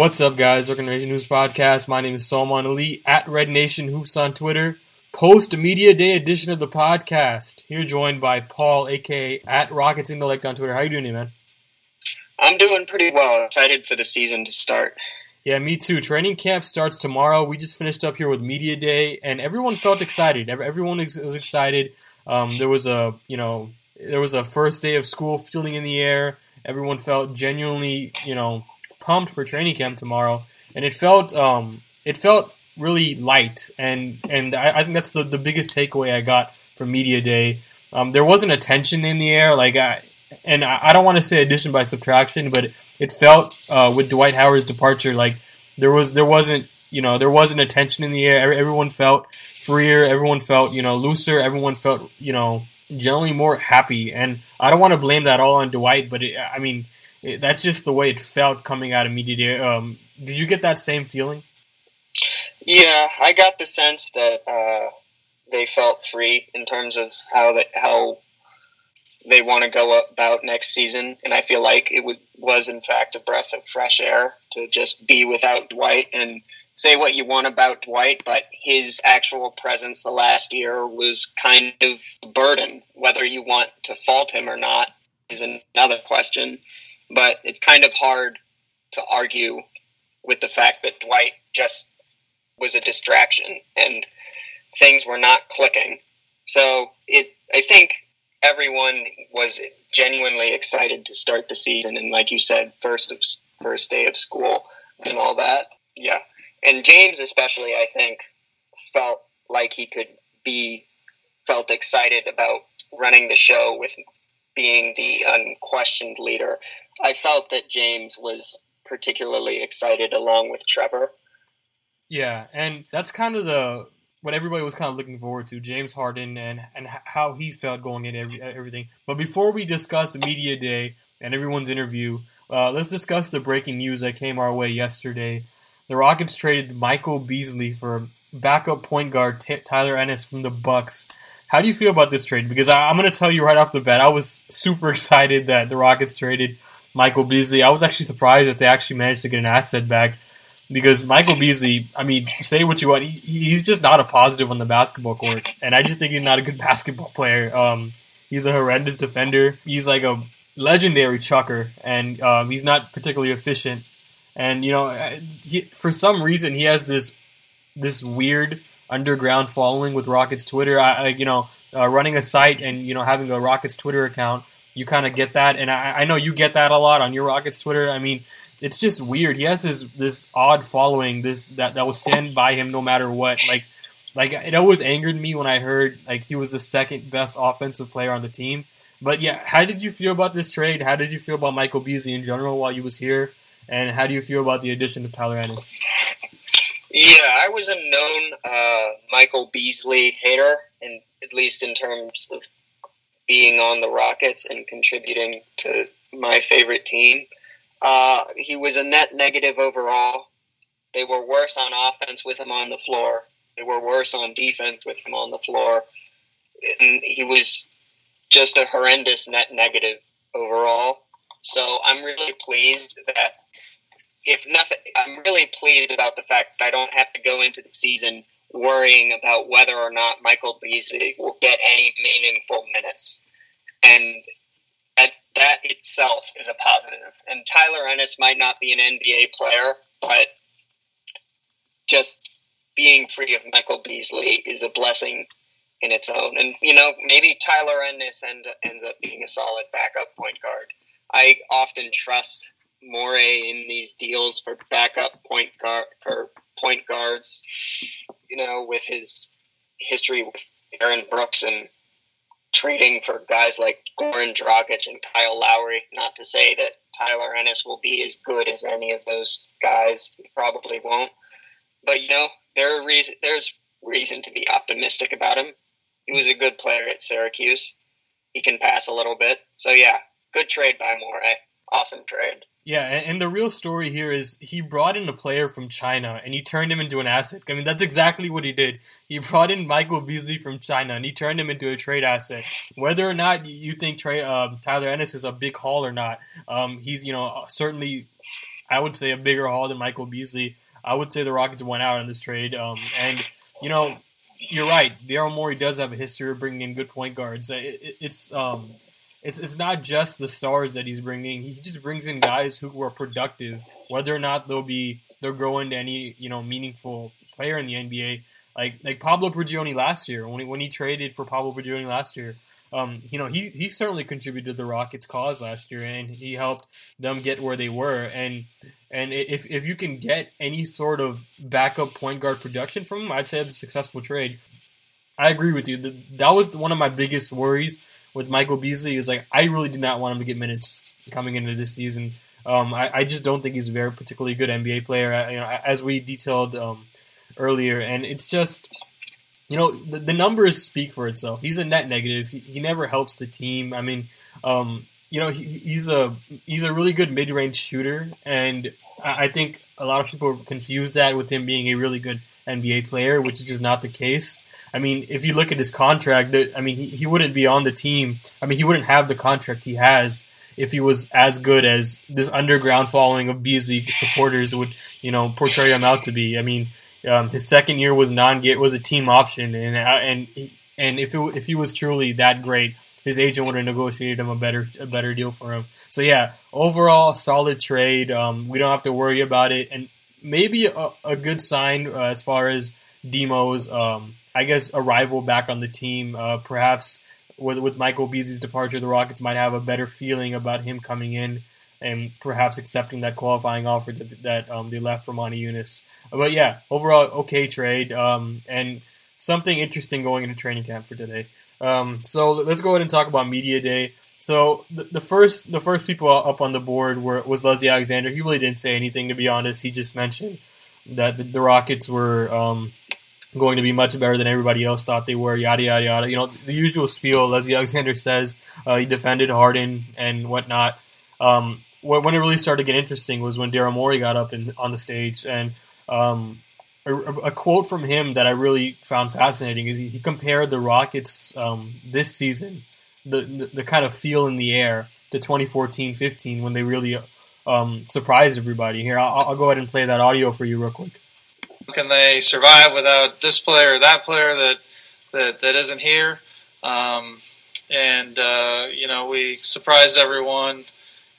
What's up, guys? Welcome Nation News Podcast. My name is Salman Ali at Red Nation Hoops on Twitter. Post Media Day edition of the podcast. Here joined by Paul, aka at Rockets in the Lake on Twitter. How you doing, man? I'm doing pretty well. Excited for the season to start. Yeah, me too. Training camp starts tomorrow. We just finished up here with Media Day, and everyone felt excited. Everyone was excited. Um, there was a, you know, there was a first day of school feeling in the air. Everyone felt genuinely, you know, pumped for training camp tomorrow, and it felt um, it felt really light, and and I, I, think that's the, the biggest takeaway I got from media day. Um, there wasn't a tension in the air, like I, and I, I don't want to say addition by subtraction, but it, felt uh, with Dwight Howard's departure, like there was there wasn't you know there wasn't a tension in the air. Everyone felt freer. Everyone felt you know looser. Everyone felt you know generally more happy. And I don't want to blame that all on Dwight, but it, I mean that's just the way it felt coming out of media. Um, did you get that same feeling? Yeah, I got the sense that uh, they felt free in terms of how that how they want to go about next season, and I feel like it would, was in fact a breath of fresh air to just be without Dwight and say what you want about Dwight, but his actual presence the last year was kind of a burden. Whether you want to fault him or not is another question. But it's kind of hard to argue with the fact that Dwight just was a distraction and things were not clicking. So it, I think everyone was genuinely excited to start the season, and like you said, first of first day of school and all that. Yeah, and James especially, I think, felt like he could be felt excited about running the show with being the unquestioned leader. I felt that James was particularly excited along with Trevor. Yeah, and that's kind of the what everybody was kind of looking forward to, James Harden and and how he felt going in every, everything. But before we discuss media day and everyone's interview, uh, let's discuss the breaking news that came our way yesterday. The Rockets traded Michael Beasley for backup point guard T- Tyler Ennis from the Bucks. How do you feel about this trade? Because I, am going to tell you right off the bat, I was super excited that the Rockets traded Michael Beasley. I was actually surprised that they actually managed to get an asset back because Michael Beasley, I mean, say what you want, he, he's just not a positive on the basketball court, and I just think he's not a good basketball player. Um, he's a horrendous defender. He's like a legendary chucker, and um, he's not particularly efficient. And you know, he, for some reason, he has this this weird underground following with Rockets Twitter. I, I you know, uh, running a site and you know having a Rockets Twitter account, you kind of get that, and I, I know you get that a lot on your Rockets Twitter. I mean, it's just weird. He has this this odd following, this that that will stand by him no matter what. Like, like it always angered me when I heard like he was the second best offensive player on the team. But yeah, how did you feel about this trade? How did you feel about Michael Beasley in general while he was here? And how do you feel about the addition of Tyler Ennis? Yeah, I was a known uh, Michael Beasley hater, and at least in terms of being on the Rockets and contributing to my favorite team. Uh, he was a net negative overall. They were worse on offense with him on the floor. They were worse on defense with him on the floor. And he was just a horrendous net negative overall. So I'm really pleased that if nothing, I'm really pleased about the fact that I don't have to go into the season worrying about whether or not Michael Beasley will get any meaningful minutes. And that, that itself is a positive. And Tyler Ennis might not be an NBA player, but just being free of Michael Beasley is a blessing in its own. And, you know, maybe Tyler Ennis end, ends up being a solid backup point guard. I often trust Morey in these deals for backup point guard for point guards. You know, with his history with Aaron Brooks and trading for guys like Goran Dragic and Kyle Lowry. Not to say that Tyler Ennis will be as good as any of those guys. He probably won't. But you know, there are reason, there's reason to be optimistic about him. He was a good player at Syracuse. He can pass a little bit. So yeah, good trade by Morey. Eh? Awesome trade. Yeah, and, the real story here is he brought in a player from China and he turned him into an asset. I mean, that's exactly what he did. He brought in Michael Beasley from China and he turned him into a trade asset. Whether or not you think Trey, uh, Tyler Ennis is a big haul or not, um, he's you know certainly, I would say a bigger haul than Michael Beasley. I would say the Rockets went out on this trade, um, and you know you're right. Daryl Morey does have a history of bringing in good point guards. It, it, it's um, it's it's not just the stars that he's bringing. He just brings in guys who are productive, whether or not they'll be they'll grow into any you know meaningful player in the NBA. Like like Pablo Prigioni last year when he, when he traded for Pablo Prigioni last year, um, you know he he certainly contributed to the Rockets' cause last year, and he helped them get where they were. And and if if you can get any sort of backup point guard production from him, I'd say it's a successful trade. I agree with you. That was one of my biggest worries with Michael Beasley is like I really did not want him to get minutes coming into this season. Um, I, I, just don't think he's a very particularly good NBA player. I, you know, as we detailed um, earlier, and it's just you know the, the, numbers speak for itself. He's a net negative. He, he never helps the team. I mean, um, you know, he, he's a he's a really good mid range shooter, and I, I think a lot of people confuse that with him being a really good NBA player, which is just not the case. I mean, if you look at his contract, I mean, he, he wouldn't be on the team. I mean, he wouldn't have the contract he has if he was as good as this underground following of Beasley supporters would, you know, portray him out to be. I mean, um, his second year was non get was a team option, and uh, and and if it, if he was truly that great, his agent would have negotiated him a better a better deal for him. So yeah, overall solid trade. Um, we don't have to worry about it, and maybe a, a good sign uh, as far as Demo's um, I guess, arrival back on the team. Uh, perhaps with, with Michael Beasley's departure, the Rockets might have a better feeling about him coming in and perhaps accepting that qualifying offer that, that um, they left for Motiejunas. But yeah, overall, okay trade um, and something interesting going into training camp for today. Um, so let's go ahead and talk about media day. So the, the, first the first people up on the board were was Leslie Alexander. He really didn't say anything to be honest. He just mentioned that the, the Rockets were um, going to be much better than everybody else thought they were. Yada yada yada. You know the usual spiel. Leslie Alexander says uh, he defended Harden and whatnot. Um, when it really started to get interesting was when Daryl Morey got up in, on the stage and um, a, a, quote from him that I really found fascinating is he, he compared the Rockets um, this season, the, the, the kind of feel in the air to 2014-15 when they really um, surprised everybody. Here, I'll, I'll go ahead and play that audio for you real quick. Can they survive without this player or that player that that, that isn't here? Um, and uh, you know, we surprised everyone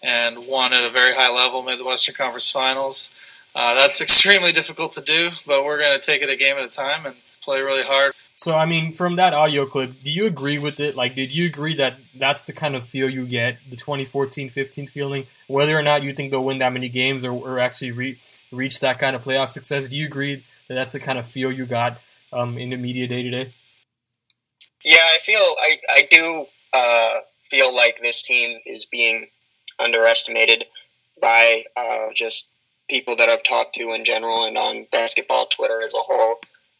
and won at a very high level, made the Western Conference Finals. Uh, that's extremely difficult to do, but we're going to take it a game at a time and play really hard. So, I mean, from that audio clip, do you agree with it? Like, did you agree that that's the kind of feel you get, the 2014-15 feeling, whether or not you think they'll win that many games or, or actually re- reach that kind of playoff success? Do you agree that that's the kind of feel you got um, in the media day to day? Yeah, I feel I I do uh, feel like this team is being underestimated by uh, just people that I've talked to in general and on basketball Twitter as a whole.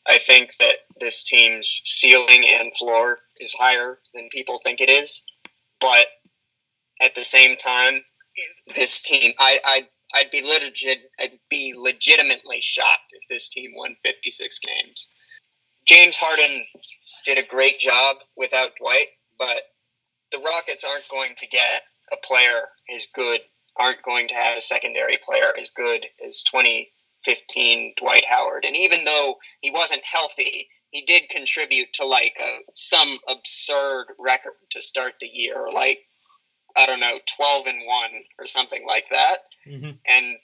I think that this team's ceiling and floor is higher than people think it is, but at the same time, this team, I, I I'd be legit, I'd be legitimately shocked if this team won 56 games. James Harden did a great job without Dwight, but the Rockets aren't going to get a player as good, aren't going to have a secondary player as good as 2015 Dwight Howard. And even though he wasn't healthy, he did contribute to like a, some absurd record to start the year, like I don't know, 12 and 1 or something like that. Mm-hmm. And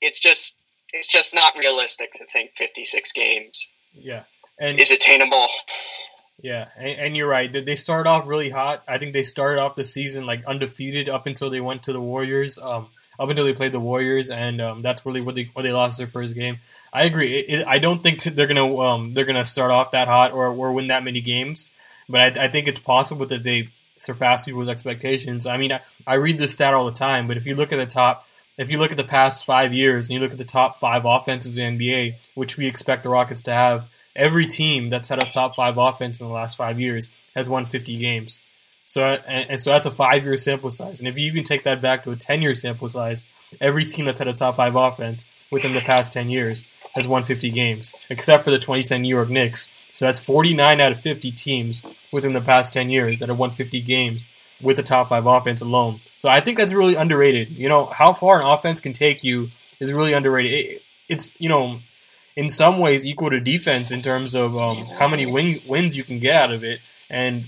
it's just it's just not realistic to think 56 games. Yeah. And is attainable. Yeah, and, and, you're right. They started off really hot. I think they started off the season like undefeated up until they went to the Warriors. Um, up until they played the Warriors, and um, that's really where they where they lost their first game. I agree. It, it, I don't think they're gonna um, they're gonna start off that hot or, or win that many games, but I, I think it's possible that they surpass people's expectations. I mean, I, I read this stat all the time, but if you look at the top, if you look at the past five years and you look at the top five offenses in NBA, which we expect the Rockets to have, every team that's had a top five offense in the last five years has won 50 games. So and, and so that's a five year sample size. And if you even take that back to a 10 year sample size, every team that's had a top five offense within the past 10 years has won 50 games, except for the 2010 New York Knicks. So that's 49 out of 50 teams within the past 10 years that have won 50 games with the top five offense alone. So I think that's really underrated. You know, how far an offense can take you is really underrated. It, it's, you know, in some ways equal to defense in terms of um, how many win, wins you can get out of it. And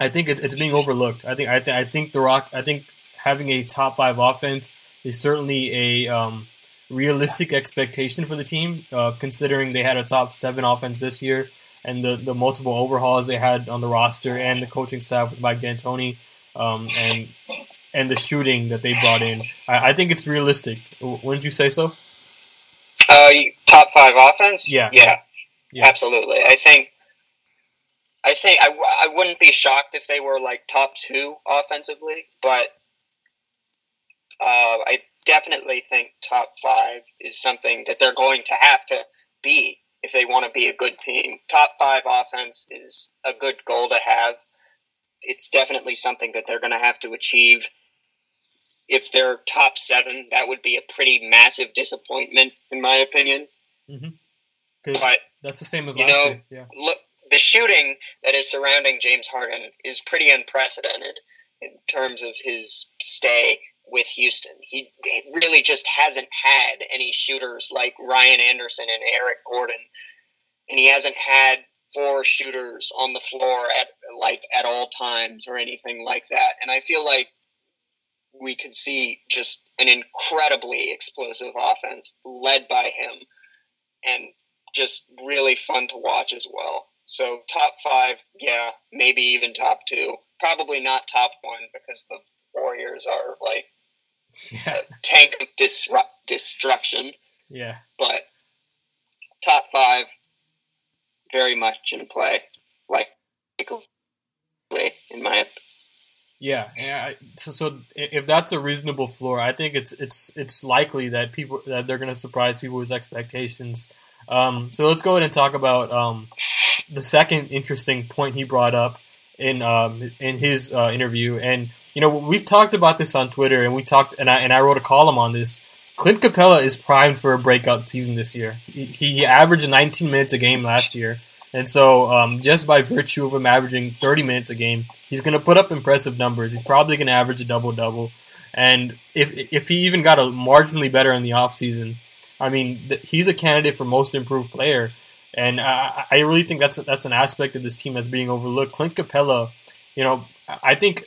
I think it, it's being overlooked. I think I, th- I think the Rock. I think having a top five offense is certainly a um, realistic expectation for the team, uh, considering they had a top seven offense this year and the, the multiple overhauls they had on the roster and the coaching staff with Mike D'Antoni um, and and the shooting that they brought in. I, I, think it's realistic. Wouldn't you say so? Uh, top five offense. Yeah. yeah, yeah, absolutely. I think. I think I, I wouldn't be shocked if they were like top two offensively, but uh, I definitely think top five is something that they're going to have to be if they want to be a good team. Top five offense is a good goal to have. It's definitely something that they're going to have to achieve. If they're top seven, that would be a pretty massive disappointment, in my opinion. Mm-hmm. But that's the same as you last know, year. Yeah. Look, the shooting that is surrounding James Harden is pretty unprecedented in terms of his stay with Houston. He really just hasn't had any shooters like Ryan Anderson and Eric Gordon, and he hasn't had four shooters on the floor at like at all times or anything like that. And I feel like we could see just an incredibly explosive offense led by him and just really fun to watch as well. So top five, yeah, maybe even top two. Probably not top one because the Warriors are like yeah. tank of disrupt destruction. Yeah. But top five, very much in play. Like, in my yeah, yeah. So, so if that's a reasonable floor, I think it's it's it's likely that people that they're going to surprise people with expectations. Um, so let's go ahead and talk about um, the second interesting point he brought up in um, in his uh, interview, and you know, we've talked about this on Twitter, and we talked, and I and I wrote a column on this. Clint Capela is primed for a breakout season this year. He, he averaged 19 minutes a game last year, and so um, just by virtue of him averaging 30 minutes a game, he's going to put up impressive numbers. He's probably going to average a double double, and if if he even got a marginally better in the offseason, I mean, th- he's a candidate for most improved player. And I, I really think that's that's an aspect of this team that's being overlooked. Clint Capela, you know, I think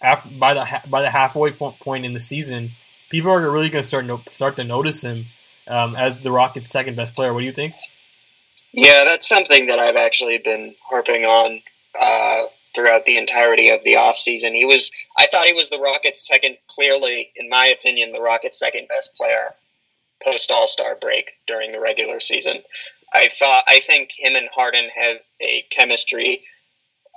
after by the by the halfway point in the season, people are really going to start no, start to notice him um, as the Rockets' second best player. What do you think? Yeah, that's something that I've actually been harping on uh, throughout the entirety of the offseason. He was, I thought he was the Rockets' second, clearly, in my opinion, the Rockets' second best player post All Star break during the regular season. I thought, I think him and Harden have a chemistry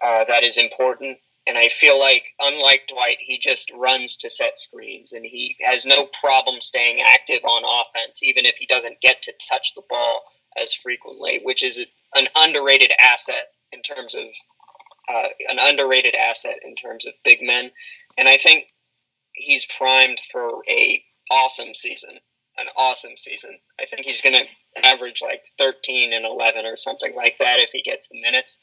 uh, that is important and I feel like, unlike Dwight, he just runs to set screens and he has no problem staying active on offense, even if he doesn't get to touch the ball as frequently, which is an underrated asset in terms of uh, an underrated asset in terms of big men. And I think he's primed for a awesome season, an awesome season. I think he's going to average like 13 and 11 or something like that if he gets the minutes.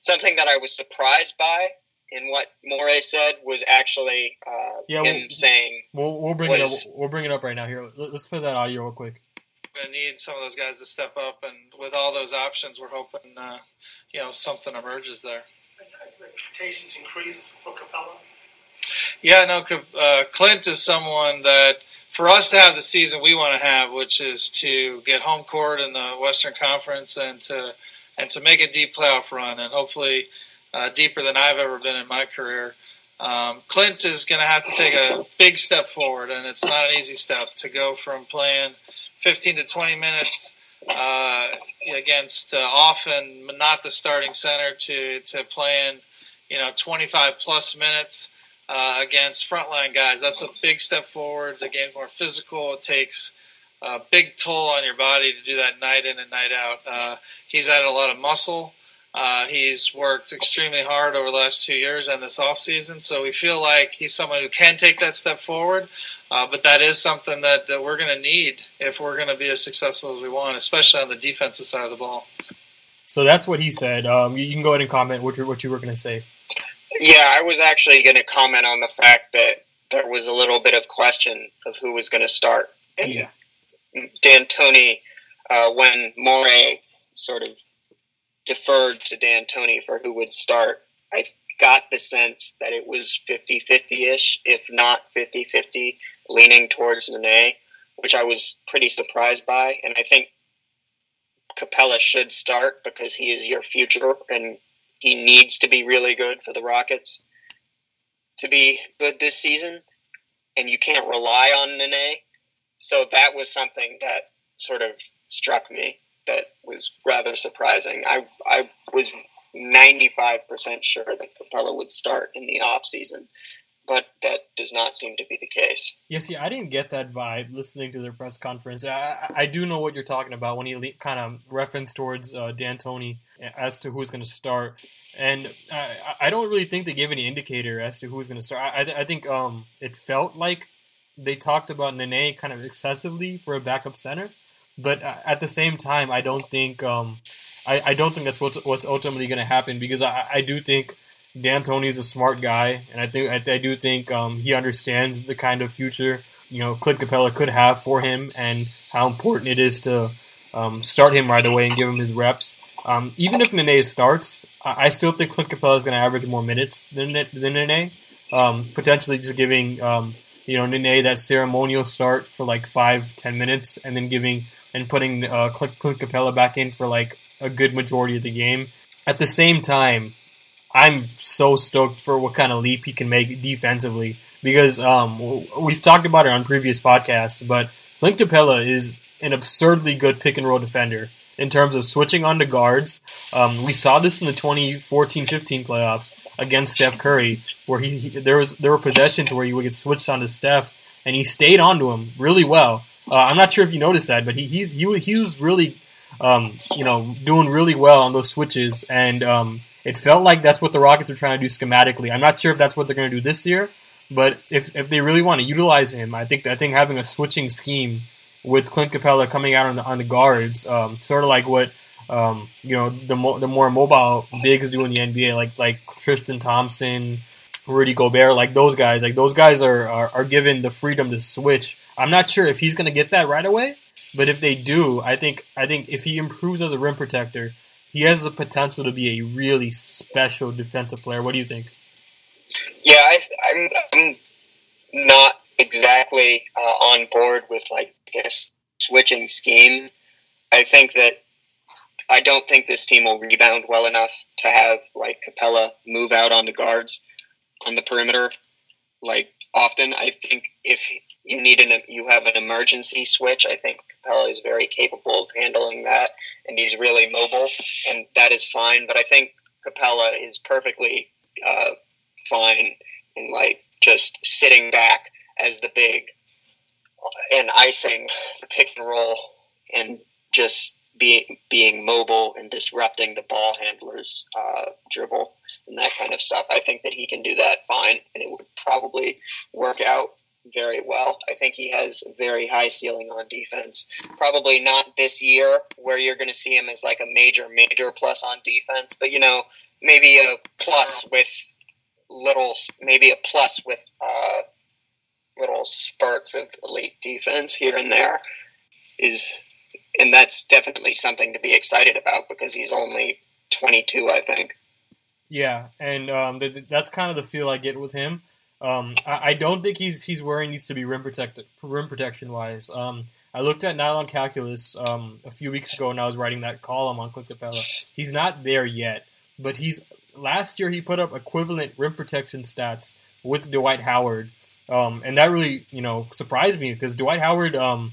Something that I was surprised by in what Morey said was actually uh, yeah, him we'll, saying. We'll, we'll bring was, it up. We'll bring it up right now. Here, let's play that audio real quick. We're gonna need some of those guys to step up, and with all those options, we're hoping uh, you know something emerges there. Expectations increase for Capela. Yeah, no. Uh, Clint is someone that for us to have the season we want to have, which is to get home court in the Western Conference and to and to make a deep playoff run, and hopefully uh, deeper than I've ever been in my career. Um, Clint is going to have to take a big step forward, and it's not an easy step to go from playing 15 to 20 minutes uh, against uh, often not the starting center to to playing you know 25 plus minutes uh, against frontline guys. That's a big step forward. The game's more physical. It takes a big toll on your body to do that night in and night out. Uh, he's added a lot of muscle. Uh, he's worked extremely hard over the last two years and this offseason, so we feel like he's someone who can take that step forward. Uh, but that is something that, that we're going to need if we're going to be as successful as we want, especially on the defensive side of the ball. So that's what he said. Um, you, you can go ahead and comment what you what you were going to say. Yeah, I was actually going to comment on the fact that there was a little bit of question of who was going to start. And Yeah. D'Antoni, uh, when Morey sort of deferred to D'Antoni for who would start, I got the sense that it was 50-50-ish, if not 50-50, leaning towards Nene, which I was pretty surprised by. And I think Capela should start because he is your future and he needs to be really good for the Rockets to be good this season. And you can't rely on Nene. So that was something that sort of struck me that was rather surprising. I I was 95% sure that Capela would start in the off season, but that does not seem to be the case. Yeah, see, I didn't get that vibe listening to their press conference. I, I, do know what you're talking about when le- kind of reference towards uh, D'Antoni as to who's going to start, and I, I don't really think they gave any indicator as to who's going to start. I, I, I think um, it felt like they talked about Nene kind of excessively for a backup center, but uh, at the same time, I don't think um, I, I don't think that's what's what's ultimately going to happen because I, I do think D'Antoni is a smart guy, and I think I, I do think um, he understands the kind of future you know Clint Capela could have for him, and how important it is to um, start him right away and give him his reps. Um, even if Nene starts, I, I still think Clint Capela is going to average more minutes than than Nene. Um, potentially just giving um, you know Nene that ceremonial start for like five ten minutes, and then giving and putting uh, Clint, Clint Capela back in for like a good majority of the game. At the same time, I'm so stoked for what kind of leap he can make defensively because um, we've talked about it on previous podcasts, but Clint Capela is an absurdly good pick and roll defender in terms of switching on to guards. Um, we saw this in the 2014-15 playoffs against Steph Curry, where he, he- there was there were possessions where he would get switched onto Steph, and he stayed onto him really well. Uh, I'm not sure if you noticed that, but he he's, he he was really um, you know doing really well on those switches, and um, it felt like that's what the Rockets are trying to do schematically. I'm not sure if that's what they're going to do this year, but if if they really want to utilize him, I think I think having a switching scheme with Clint Capela coming out on the on the guards, um, sort of like what um, you know the mo- the more mobile bigs do in the NBA, like like Tristan Thompson, Rudy Gobert, like those guys. Like those guys are are, are given the freedom to switch. I'm not sure if he's going to get that right away, but if they do, I think I think if he improves as a rim protector, he has the potential to be a really special defensive player. What do you think? Yeah, I, I'm, I'm not exactly uh, on board with like a s- switching scheme. I think that I don't think this team will rebound well enough to have like Capela move out onto guards on the perimeter like often. I think if you need an you have an emergency switch, I think Capela is very capable of handling that, and he's really mobile, and that is fine. But I think Capela is perfectly uh, fine in like just sitting back as the big and icing the pick and roll and just being being mobile and disrupting the ball handlers uh, dribble and that kind of stuff. I think that he can do that fine, and it would probably work out very well. I think he has very high ceiling on defense. Probably not this year, where you're going to see him as like a major, major plus on defense, but you know, maybe a plus with little, maybe a plus with uh, little spurts of elite defense here and there is, and that's definitely something to be excited about because he's only 22, I think. Yeah, and um, th- th- that's kind of the feel I get with him. Um, I-, I don't think he's he's he needs to be rim protect rim protection wise. Um, I looked at Nylon Calculus um, a few weeks ago, and I was writing that column on Clint Capela. He's not there yet, but he's last year he put up equivalent rim protection stats with Dwight Howard, um, and that really you know surprised me because Dwight Howard, um,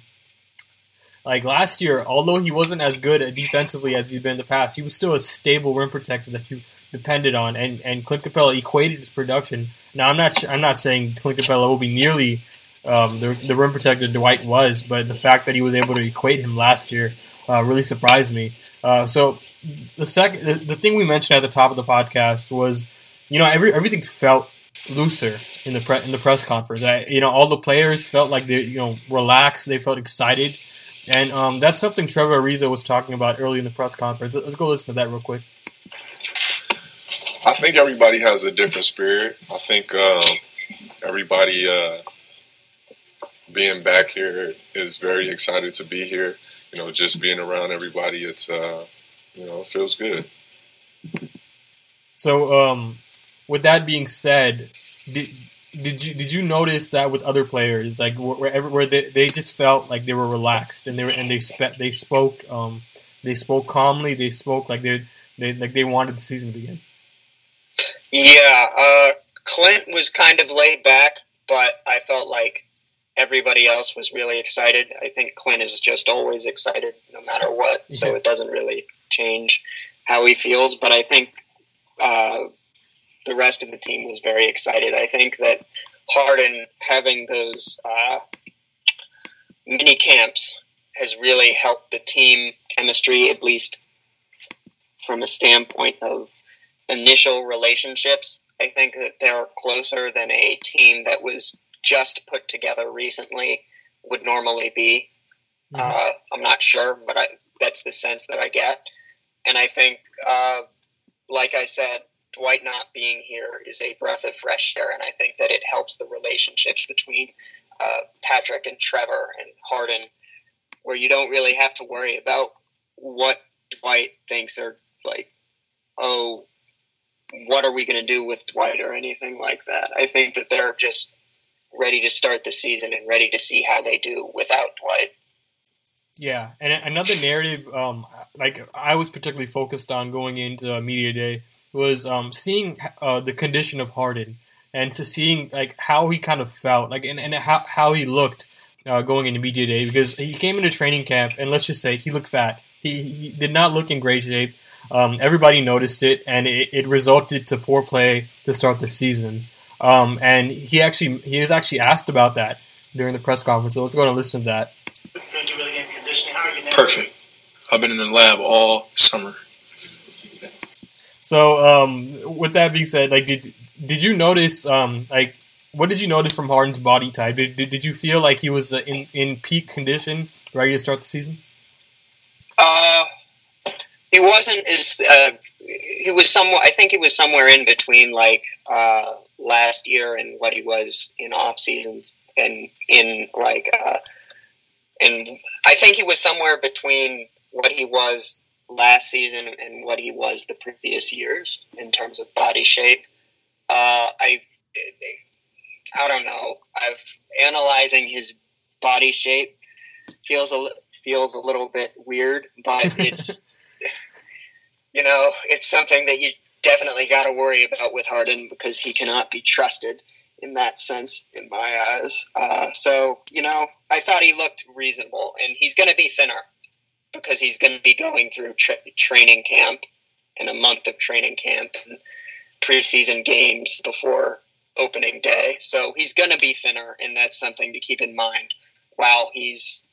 like last year, although he wasn't as good defensively as he's been in the past, he was still a stable rim protector that you depended on, and and Clint Capela equated his production. Now I'm not I'm not saying Clint Capela will be nearly um, the the rim protector Dwight was, but the fact that he was able to equate him last year uh, really surprised me. Uh, so the second the, the thing we mentioned at the top of the podcast was, you know, every everything felt looser in the pre- in the press conference. I, you know, all the players felt like they you know relaxed. They felt excited, and um, that's something Trevor Ariza was talking about early in the press conference. Let's go listen to that real quick. I think everybody has a different spirit. I think um, everybody uh, being back here is very excited to be here. You know, just being around everybody, it's uh, you know, it feels good. So, um, with that being said, did did you did you notice that with other players, like wherever where they, they just felt like they were relaxed and they were and they spe- they spoke um they spoke calmly, they spoke like they they like they wanted the season to begin. Yeah, uh, Clint was kind of laid back, but I felt like everybody else was really excited. I think Clint is just always excited, no matter what, so Yeah. it doesn't really change how he feels. But I think uh, the rest of the team was very excited. I think that Harden having those uh, mini camps has really helped the team chemistry, at least from a standpoint of initial relationships. I think that they're closer than a team that was just put together recently would normally be. Uh, I'm not sure, but I, that's the sense that I get. And I think, uh, like I said, Dwight not being here is a breath of fresh air, and I think that it helps the relationships between uh, Patrick and Trevor and Harden, where you don't really have to worry about what Dwight thinks or like, oh, what are we going to do with Dwight or anything like that. I think that they're just ready to start the season and ready to see how they do without Dwight. Yeah, and another narrative, um, like I was particularly focused on going into media day, was um, seeing uh, the condition of Harden and to seeing like how he kind of felt, like and, and how how he looked uh, going into media day because he came into training camp and let's just say he looked fat. He, he did not look in great shape. Um, everybody noticed it, and it, it resulted to poor play to start the season. Um, and he actually he was actually asked about that during the press conference. So let's go and listen to that. Perfect. I've been in the lab all summer. So, um, with that being said, like, did did you notice, um, like, what did you notice from Harden's body type? Did, did, did you feel like he was uh, in in peak condition, ready to start the season? Uh, he wasn't as uh, he was somewhat. I think he was somewhere in between, like uh, last year and what he was in off seasons, and in like, uh, and I think he was somewhere between what he was last season and what he was the previous years in terms of body shape. Uh, I I don't know. I've analyzing his body shape feels a feels a little bit weird, but it's you know it's something that you definitely got to worry about with Harden because he cannot be trusted in that sense in my eyes. Uh, so you know I thought he looked reasonable, and he's going to be thinner because he's going to be going through tra- training camp and a month of training camp and preseason games before opening day. So he's going to be thinner, and that's something to keep in mind while he's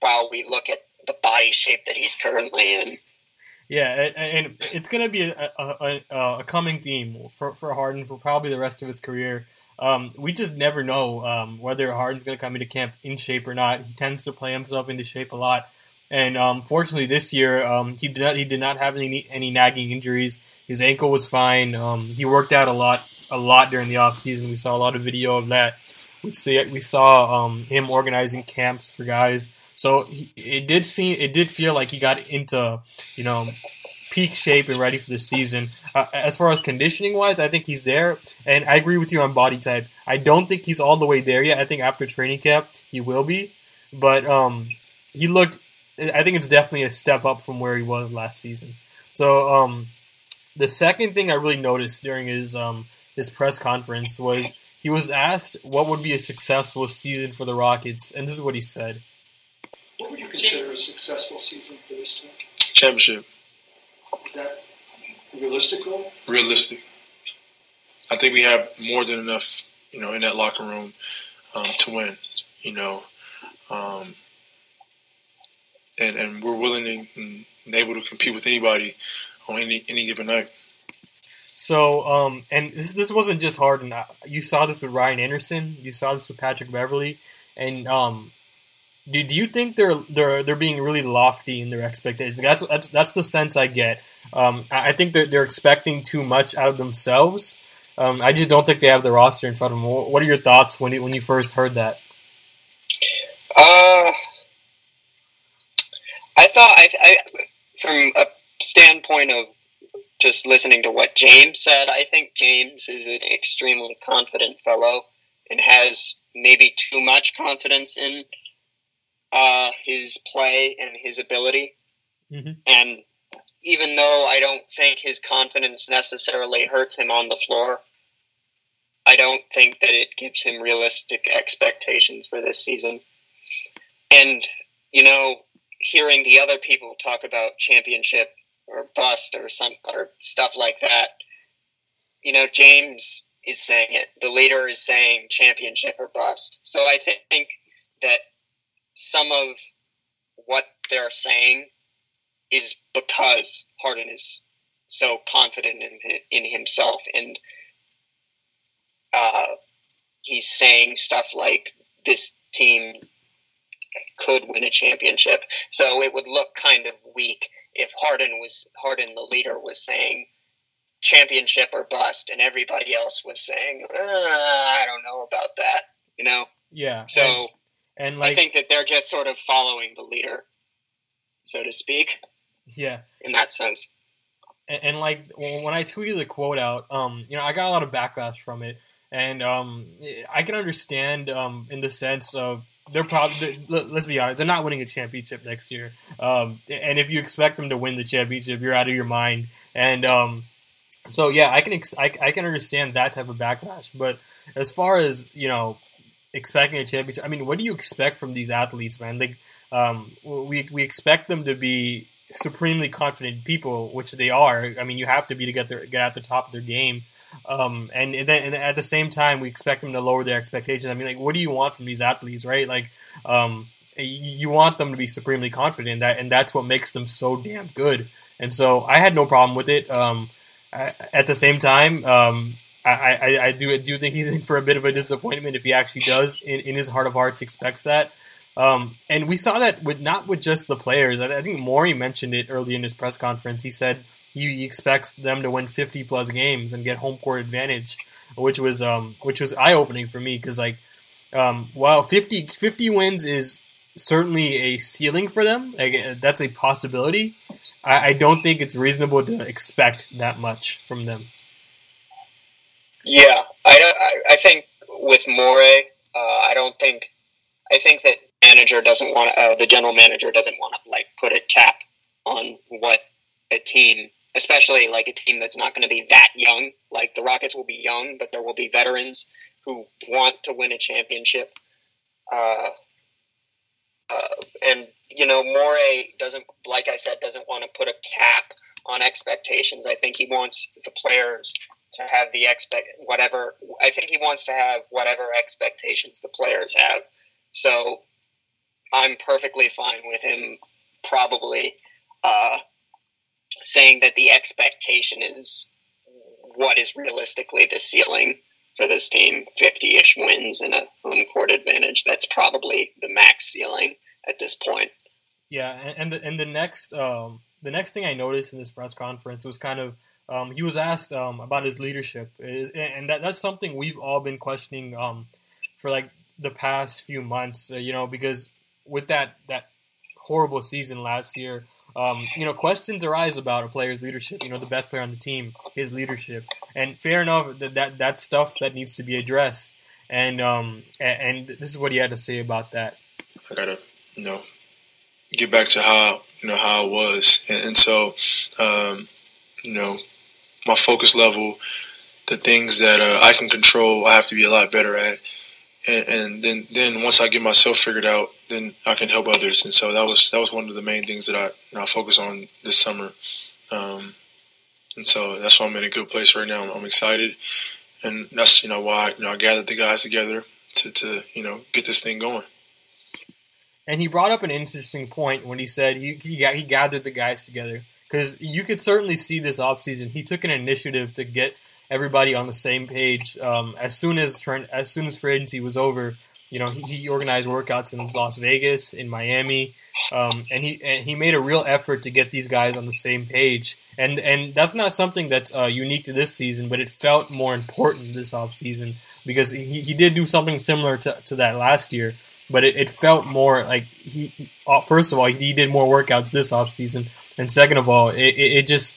while we look at the body shape that he's currently in. Yeah, and, it's going to be a, a, a, a coming theme for, for Harden for probably the rest of his career. Um, we just never know um, whether Harden's going to come into camp in shape or not. He tends to play himself into shape a lot, and um, fortunately this year um, he did not he did not have any any nagging injuries. His ankle was fine. Um, he worked out a lot a lot during the off season. We saw a lot of video of that. We see we saw um, him organizing camps for guys. So he, it did seem it did feel like he got into you know peak shape and ready for the season. Uh, as far as conditioning wise, I think he's there, and I agree with you on body type. I don't think he's all the way there yet. I think after training camp he will be, but um, he looked. I think it's definitely a step up from where he was last season. So um, the second thing I really noticed during his um his press conference was he was asked what would be a successful season for the Rockets, and this is what he said. What would you consider a successful season for this team? Championship, Is that realistic goal? realistic. I think we have more than enough, you know, in that locker room um, to win. You know, um, and and we're willing and, and able to compete with anybody on any any given night. So, um, and this this wasn't just Harden. Uh, You saw this with Ryan Anderson. You saw this with Patrick Beverley, and um, do, do you think they're they're they're being really lofty in their expectations? That's that's that's the sense I get. Um, I I think they're they're expecting too much out of themselves. Um, I just don't think they have the roster in front of them. What are your thoughts when you when you first heard that? Uh, I thought I, I from a standpoint of just listening to what James said, I think James is an extremely confident fellow and has maybe too much confidence in uh, his play and his ability. Mhm. And even though I don't think his confidence necessarily hurts him on the floor, I don't think that it gives him realistic expectations for this season. And, you know, hearing the other people talk about championship or bust or some or stuff like that, you know, James is saying it. The leader is saying championship or bust. So I think that some of what they're saying is because Harden is so confident in in himself and uh, he's saying stuff like this team could win a championship. So it would look kind of weak if Harden was Harden the leader was saying championship or bust and everybody else was saying uh, I don't know about that, you know. Yeah. So and, and like I think that they're just sort of following the leader, so to speak, yeah. in that sense. and, and like when when I tweeted the quote out, um, you know, I got a lot of backlash from it, and um, I can understand um, in the sense of they're probably let's be honest, they're not winning a championship next year, um, and if you expect them to win the championship, you're out of your mind, and um, so yeah, I can ex- I, I can understand that type of backlash, but as far as you know, expecting a championship, I mean, what do you expect from these athletes, man? Like, um, we we expect them to be supremely confident people, which they are. I mean, you have to be to get their get at the top of their game. Um, and, then and at the same time, we expect them to lower their expectations. I mean, like, what do you want from these athletes, right? Like, um, you- want them to be supremely confident, that and that's what makes them so damn good. And so, I had no problem with it. Um, I, at the same time, um, I, I, I do do think he's in for a bit of a disappointment if he actually does, in, in his heart of hearts, expects that. Um, and we saw that with not with just the players. I, I think Morey mentioned it early in his press conference. He said he, expects them to win 50 plus games and get home court advantage, which was um, which was eye opening for me because like um, while 50, 50 wins is certainly a ceiling for them, like, uh, that's a possibility. I, I don't think it's reasonable to expect that much from them. Yeah, I, I think with Morey, uh, I don't think I think that manager doesn't want uh, the general manager doesn't want to like put a cap on what a team, especially like a team that's not going to be that young. Like the Rockets will be young, but there will be veterans who want to win a championship. Uh, uh, and you know, Morey doesn't, like I said, doesn't want to put a cap on expectations. I think he wants the players to have the expect whatever. I think he wants to have whatever expectations the players have. So I'm perfectly fine with him probably uh, saying that the expectation is what is realistically the ceiling for this team 50 ish wins and a home court advantage. That's probably the max ceiling at this point. Yeah, and the, and the next um, the next thing I noticed in this press conference was kind of um, he was asked um, about his leadership, is, and that, that's something we've all been questioning um, for like the past few months. Uh, you know, because with that that horrible season last year, um, you know, questions arise about a player's leadership. You know, the best player on the team, his leadership, and fair enough that that that stuff that needs to be addressed. And um, and, this is what he had to say about that. I gotta, you know, get back to how you know how I was, and, and so, um, you know, my focus level, the things that uh, I can control, I have to be a lot better at. And, and then then once I get myself figured out, then I can help others. And so that was that was one of the main things that I I focus on this summer. Um, and so that's why I'm in a good place right now. I'm, I'm excited, and that's you know why you know I gathered the guys together to to you know get this thing going. And he brought up an interesting point when he said he he, got, he gathered the guys together because you could certainly see this offseason. He took an initiative to get everybody on the same page. Um, as soon as as soon as free agency was over, you know he, he organized workouts in Las Vegas, in Miami, um, and he and he made a real effort to get these guys on the same page. And and that's not something that's uh, unique to this season, but it felt more important this offseason because he, he did do something similar to, to that last year but it, it felt more like he, uh, first of all he did more workouts this offseason and second of all it, it, just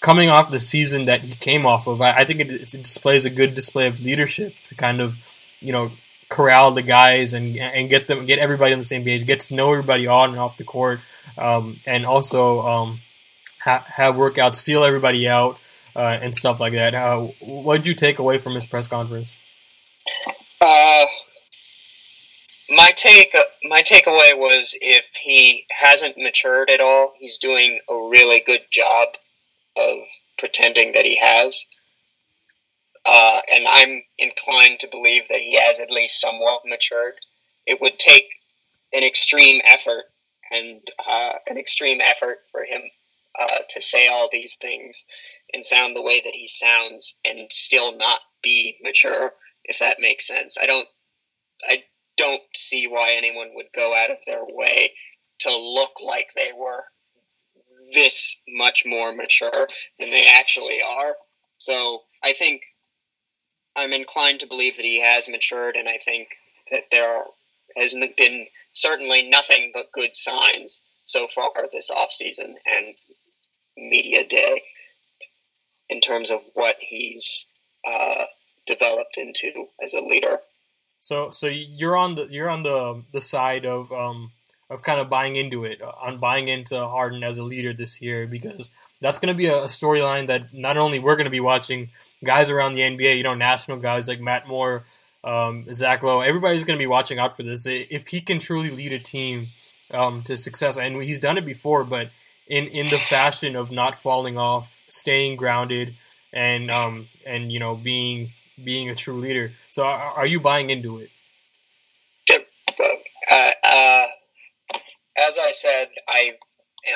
coming off the season that he came off of i, I think it, it, displays a good display of leadership to kind of you know corral the guys and and get them get everybody on the same page get to know everybody on and off the court um, and also um, ha- have workouts feel everybody out uh, and stuff like that uh, what did you take away from his press conference uh my take my takeaway was if he hasn't matured at all, he's doing a really good job of pretending that he has. Uh, and I'm inclined to believe that he has at least somewhat matured. It would take an extreme effort and uh, an extreme effort for him uh, to say all these things and sound the way that he sounds and still not be mature, if that makes sense. I don't. I don't see why anyone would go out of their way to look like they were this much more mature than they actually are. So I think I'm inclined to believe that he has matured, and I think that there has been certainly nothing but good signs so far this offseason and media day in terms of what he's uh, developed into as a leader. So so you're on the you're on the the side of um of kind of buying into it, uh, on buying into Harden as a leader this year because that's going to be a, storyline that not only we're going to be watching guys around the NBA, you know, national guys like Matt Moore, um, Zach Lowe, everybody's going to be watching out for this. If he can truly lead a team um, to success, and he's done it before, but in in the fashion of not falling off, staying grounded, and um, and you know being being a true leader. So are, are you buying into it? Uh, uh, as I said, I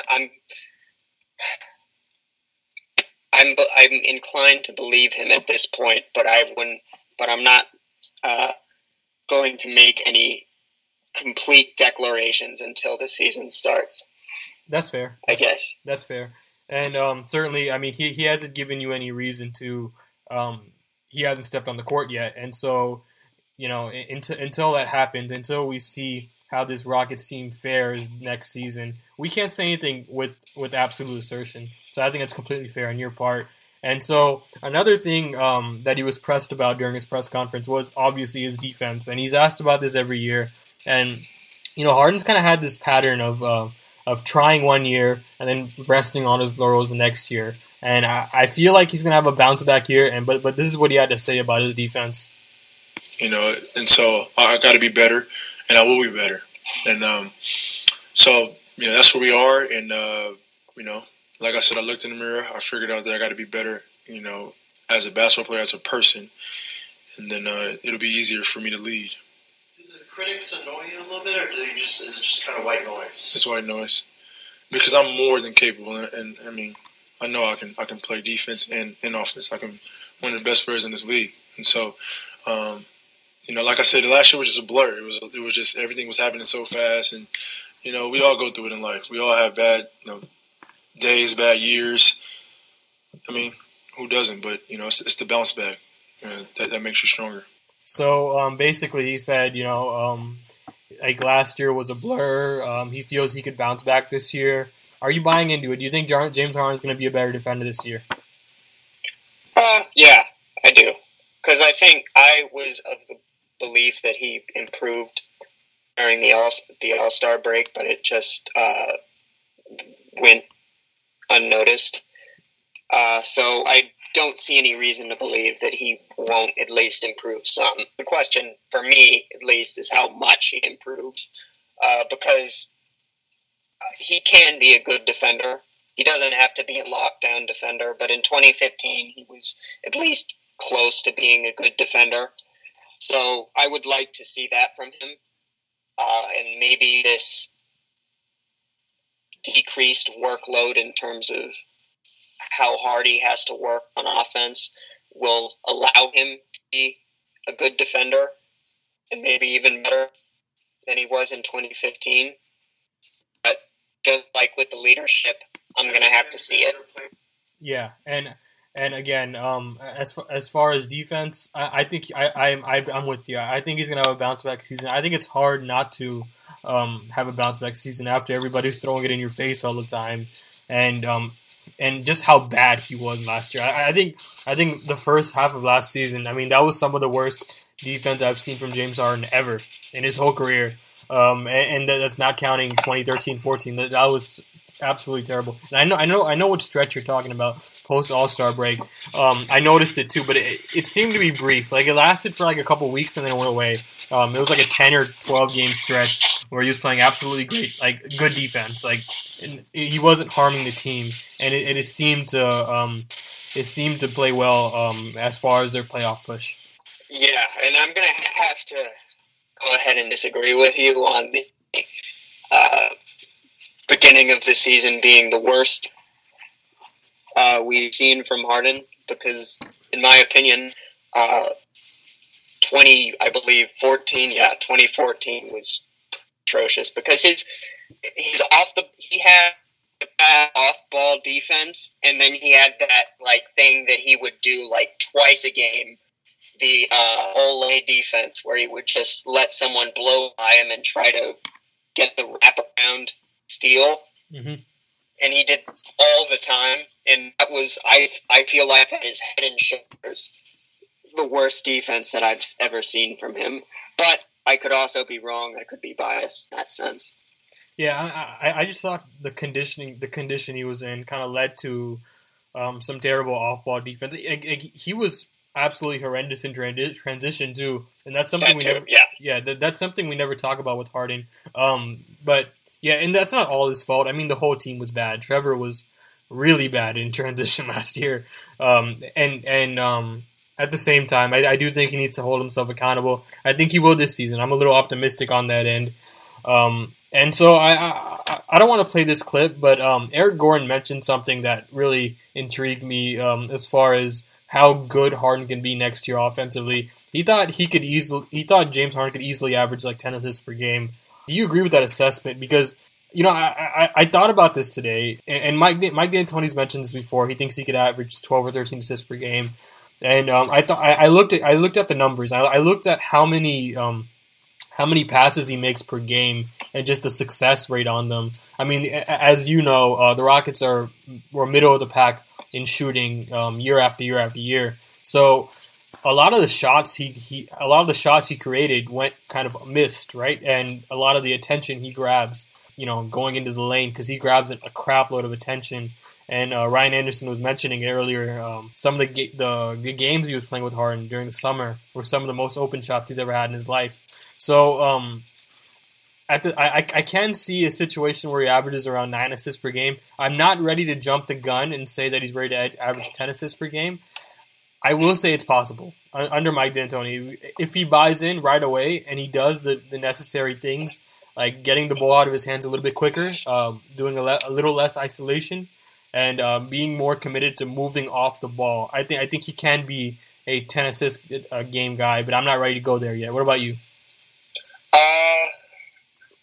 I'm I'm I'm inclined to believe him at this point, but I wouldn't. But I'm not uh, going to make any complete declarations until the season starts. That's fair. I guess that's fair. And um, certainly, I mean, he, he hasn't given you any reason to um, he hasn't stepped on the court yet, and so you know until until that happens, until we see how this Rockets team fares next season, we can't say anything with with absolute assertion. So I think it's completely fair on your part. And so another thing um, that he was pressed about during his press conference was obviously his defense, and he's asked about this every year. And you know, Harden's kind of had this pattern of uh, of trying one year and then resting on his laurels the next year and I, I feel like he's gonna have a bounce back year. And but but this is what he had to say about his defense. You know, and so I, got to be better, and I will be better. And um, so you know that's where we are. And uh, you know, like I said, I looked in the mirror. I figured out that I got to be better. You know, as a basketball player, as a person, and then uh, it'll be easier for me to lead. Do the critics annoy you a little bit, or do you just is it just kind of white noise? It's white noise because I'm more than capable, and, and I mean I know I can I can play defense and, and offense. I can one of the best players in this league. And so, um, you know, like I said, last year was just a blur. It was it was just everything was happening so fast, and you know, we all go through it in life. We all have bad you know days, bad years. I mean, who doesn't? But you know, it's, it's the bounce back that that makes you stronger. So um, basically, he said, you know, um, like last year was a blur. Um, he feels he could bounce back this year. Are you buying into it? Do you think James Harden is going to be a better defender this year? Uh, yeah, I do. Because I think I was of the belief that he improved during the all the All Star break, but it just uh, went unnoticed. Uh, so I don't see any reason to believe that he won't at least improve some. The question for me, at least, is how much he improves, uh, because he can be a good defender. He doesn't have to be a lockdown defender, but in 2015, he was at least close to being a good defender. So I would like to see that from him. Uh, and maybe this decreased workload in terms of how hard he has to work on offense will allow him to be a good defender and maybe even better than he was in 2015. But just like with the leadership, I'm going to have to see it. Yeah, and and again, um, as far, as far as defense, I, I think I, I'm I, I'm with you. I think he's gonna have a bounce back season. I think it's hard not to um, have a bounce back season after everybody's throwing it in your face all the time, and um, and just how bad he was last year. I, I think I think the first half of last season, I mean, that was some of the worst defense I've seen from James Harden ever in his whole career. Um, and, and, that's not counting 2013, 14. That, that was absolutely terrible. And I know, I know, I know what stretch you're talking about post All Star break. Um, I noticed it too, but it, it seemed to be brief. Like it lasted for like a couple weeks and then it went away. Um, it was like a 10 or 12 game stretch where he was playing absolutely great, like good defense. Like he wasn't harming the team, and it, it seemed to um, it seemed to play well um, as far as their playoff push. Yeah, and I'm gonna have to go ahead and disagree with you on the uh, beginning of the season being the worst uh, we've seen from Harden because, in my opinion, uh, 20, I believe, 14, yeah, 2014 was atrocious because his he's off the he had bad off ball defense, and then he had that like thing that he would do like twice a game, the uh, Ole defense, where he would just let someone blow by him and try to get the wraparound steal. Mm-hmm. And he did all the time, and that was I. I feel like that is head and shoulders the worst defense that I've ever seen from him. But I could also be wrong. I could be biased in that sense. Yeah, I, I just thought the conditioning, the condition he was in, kind of led to um, some terrible off-ball defense. He was absolutely horrendous in transition too, and that's something that we too, never, yeah, yeah, that, that's something we never talk about with Harden. Um, but yeah, and that's not all his fault. I mean, the whole team was bad. Trevor was really bad in transition last year, um, and and um, at the same time, I, I, do think he needs to hold himself accountable. I think he will this season. I'm a little optimistic on that end. Um, and so I, I, I don't want to play this clip, but um, Eric Gordon mentioned something that really intrigued me um, as far as how good Harden can be next year offensively. He thought he could easily he thought James Harden could easily average like 10 assists per game. Do you agree with that assessment? Because you know, I, I, I thought about this today, and Mike Mike D'Antoni's mentioned this before. He thinks he could average 12 or 13 assists per game. And um, I thought I, I, looked at I looked at the numbers. I, I looked at how many um, how many passes he makes per game and just the success rate on them. I mean, as you know, uh, the Rockets are were middle of the pack in shooting um, year after year after year. So a lot of the shots he, he a lot of the shots he created went kind of missed, right? And a lot of the attention he grabs, you know, going into the lane because he grabs a crap load of attention and uh, Ryan Anderson was mentioning earlier um, some of the, ga- the, games he was playing with Harden during the summer were some of the most open shots he's ever had in his life. So um, at the I, I can see a situation where he averages around nine assists per game. I'm not ready to jump the gun and say that he's ready to average ten assists per game. I will say it's possible under Mike D'Antoni if he buys in right away and he does the, the necessary things like getting the ball out of his hands a little bit quicker, um, doing a, le- a little less isolation and uh, being more committed to moving off the ball. I think I think he can be a ten assist uh, game guy, but I'm not ready to go there yet. What about you? Uh,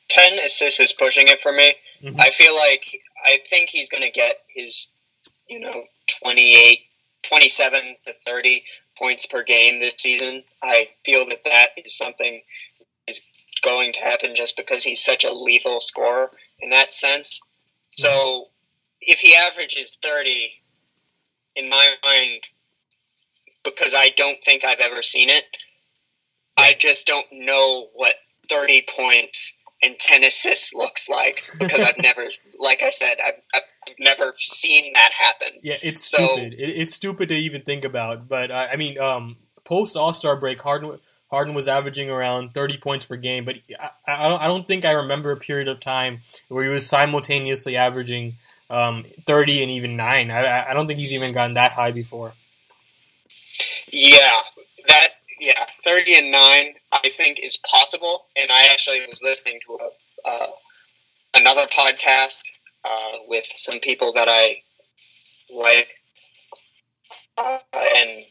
ten assists is pushing it for me. Mm-hmm. I feel like I think he's going to get his, you know, 28, 27 to 30 points per game this season. I feel that that is something is going to happen just because he's such a lethal scorer in that sense. So if he averages 30, in my mind, because I don't think I've ever seen it, I just don't know what 30 points and 10 assists looks like because I've never, like I said, I've, I've, I've never seen that happen. Yeah, it's So- stupid. It, it's stupid to even think about. But uh, I mean, um, post All Star break, Harden Harden was averaging around thirty points per game. But I, I, don't, I don't think I remember a period of time where he was simultaneously averaging um, thirty and even nine. I- I, don't think he's even gotten that high before. Yeah, that yeah, thirty and nine I think is possible. And I actually was listening to a uh, another podcast uh, with some people that I like, uh, and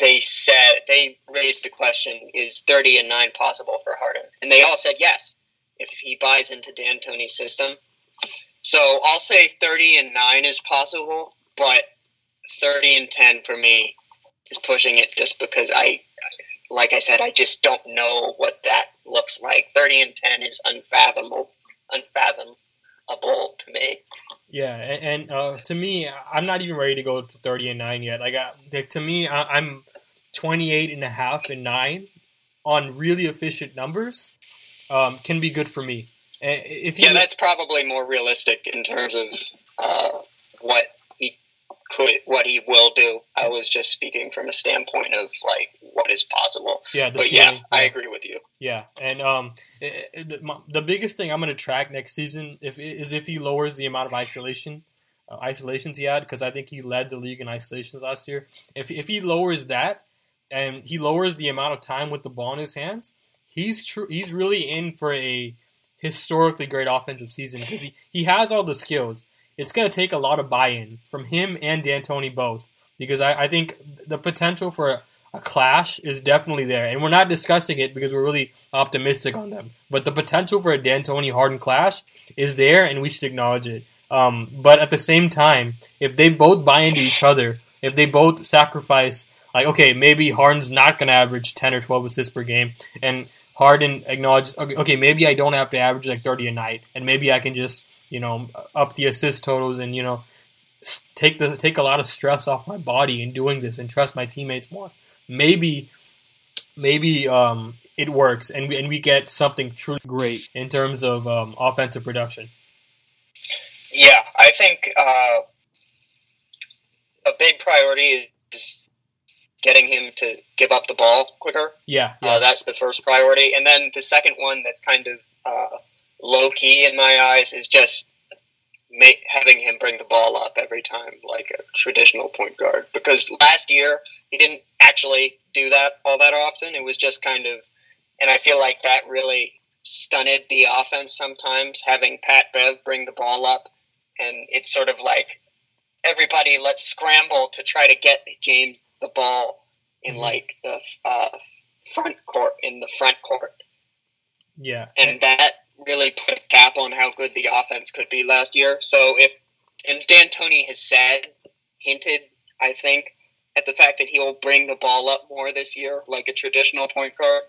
they said they raised the question: Is thirty and nine possible for Harden? And they all said yes if he buys into D'Antoni's system. So I'll say thirty and nine is possible, but thirty and ten for me is pushing it just because I, like I said, I just don't know what that looks like. Thirty and ten is unfathomable, unfathomable to me. Yeah, and, and uh, to me, I'm not even ready to go to 30 and 9 yet. Like, I, like to me, I, I'm 28 and a half and 9 on really efficient numbers um, can be good for me. If you, Yeah, that's probably more realistic in terms of uh, what what he will do. I was just speaking from a standpoint of like what is possible. Yeah, but yeah, ceiling, I agree with you. Yeah, and um, it, it, the- my- the biggest thing I'm going to track next season if is if he lowers the amount of isolation uh, isolations he had because I think he led the league in isolations last year. If if he lowers that and he lowers the amount of time with the ball in his hands, he's true. He's really in for a historically great offensive season because he, he has all the skills. It's going to take a lot of buy-in from him and D'Antoni both because I, I think the potential for a, a clash is definitely there, and we're not discussing it because we're really optimistic on them. But the potential for a D'Antoni Harden clash is there, and we should acknowledge it. Um, but at the same time, if they both buy into each other, if they both sacrifice, like okay, maybe Harden's not going to average ten or twelve assists per game, and Harden acknowledges, okay, okay, maybe I don't have to average like thirty a night, and maybe I can just you know up the assist totals and you know take the take a lot of stress off my body in doing this and trust my teammates more. Maybe maybe um, it works and we and we get something truly great in terms of um, offensive production. Yeah, I think uh, a big priority is getting him to give up the ball quicker. Yeah, Uh, that's the first priority, and then the second one that's kind of uh, low key in my eyes is just ma- having him bring the ball up every time, like a traditional point guard. Because last year he didn't actually do that all that often. It was just kind of, and I feel like that really stunted the offense sometimes. Having Pat Bev bring the ball up, and it's sort of like everybody let's scramble to try to get James the ball in like the uh, front court in the front court, yeah, and that really put a cap on how good the offense could be last year. So if and D'Antoni has said, hinted, I think, at the fact that he'll bring the ball up more this year, like a traditional point guard,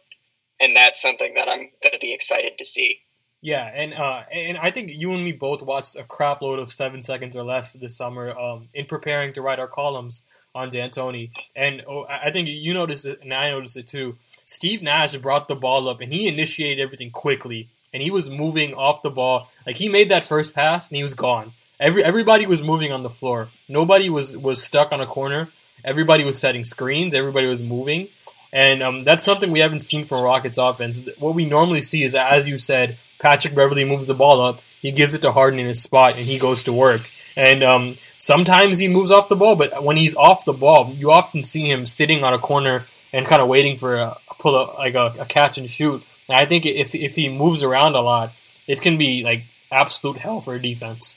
and that's something that I'm going to be excited to see. Yeah, and uh, and I think you and me both watched a crap load of seven seconds or less this summer um, in preparing to write our columns on D'Antoni. And oh, I think you noticed it, and I noticed it too. Steve Nash brought the ball up, and he initiated everything quickly, and he was moving off the ball. Like he made that first pass, and he was gone. Every everybody was moving on the floor. Nobody was was stuck on a corner. Everybody was setting screens. Everybody was moving. And um, that's something we haven't seen from Rockets offense. What we normally see is, as you said, Patrick Beverley moves the ball up, he gives it to Harden in his spot, and he goes to work. And um, sometimes he moves off the ball, but when he's off the ball, you often see him sitting on a corner and kind of waiting for a pull up like a, a catch and shoot. And I think if if he moves around a lot, it can be like absolute hell for a defense.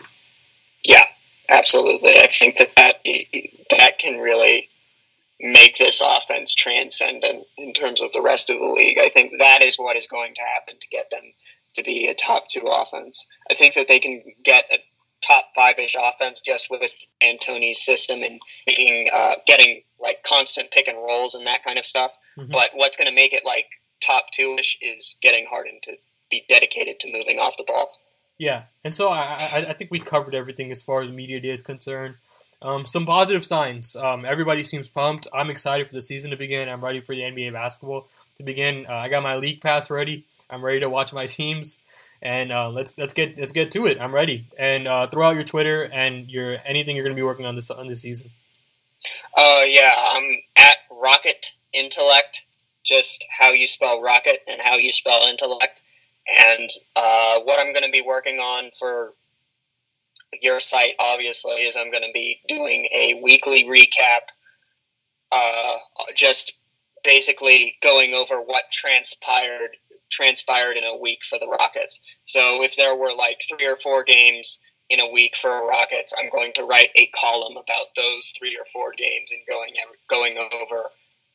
Yeah, absolutely. I think that that, that can really make this offense transcendent in terms of the rest of the league. I think that is what is going to happen to get them to be a top two offense. I think that they can get a top five ish offense just with Antoni's system and making uh, getting like constant pick and rolls and that kind of stuff. Mhm. But what's going to make it like top two ish is getting Harden to be dedicated to moving off the ball. Yeah, and so I, I, I think we covered everything as far as media day is concerned. Um, some positive signs. Um, everybody seems pumped. I'm excited for the season to begin. I'm ready for the NBA basketball to begin. Uh, I got my league pass ready. I'm ready to watch my teams. and uh, let's let's get let's get to it. I'm ready. And uh, throw out your Twitter and your anything you're going to be working on this on this season. Uh, yeah, I'm at Rocket Intellect, just how you spell rocket and how you spell intellect. And uh, what I'm going to be working on for your site, obviously, is I'm going to be doing a weekly recap, uh, just basically going over what transpired transpired in a week for the Rockets. So if there were like three or four games in a week for Rockets, I'm going to write a column about those three or four games and going going over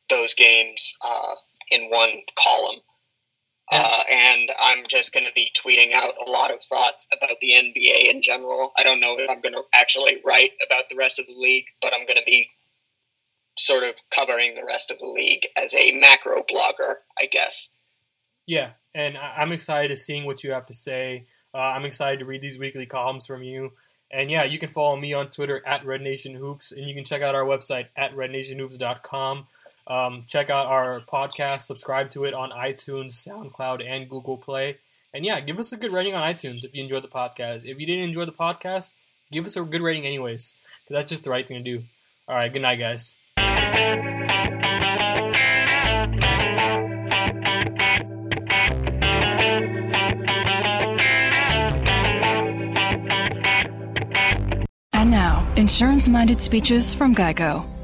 those games uh, in one column. Uh, and I'm just going to be tweeting out a lot of thoughts about the NBA in general. I don't know if I'm going to actually write about the rest of the league, but I'm going to be sort of covering the rest of the league as a macro blogger, I guess. Yeah, and I'm excited to seeing what you have to say. Uh, I'm excited to read these weekly columns from you. And yeah, you can follow me on Twitter at Red Nation Hoops, and you can check out our website at rednationhoops.com. Um, check out our podcast, subscribe to it on iTunes, SoundCloud, and Google Play. And yeah, give us a good rating on iTunes if you enjoyed the podcast. If you didn't enjoy the podcast, give us a good rating anyways, because that's just the right thing to do. All right, good night, guys. And now, insurance minded speeches from Geico.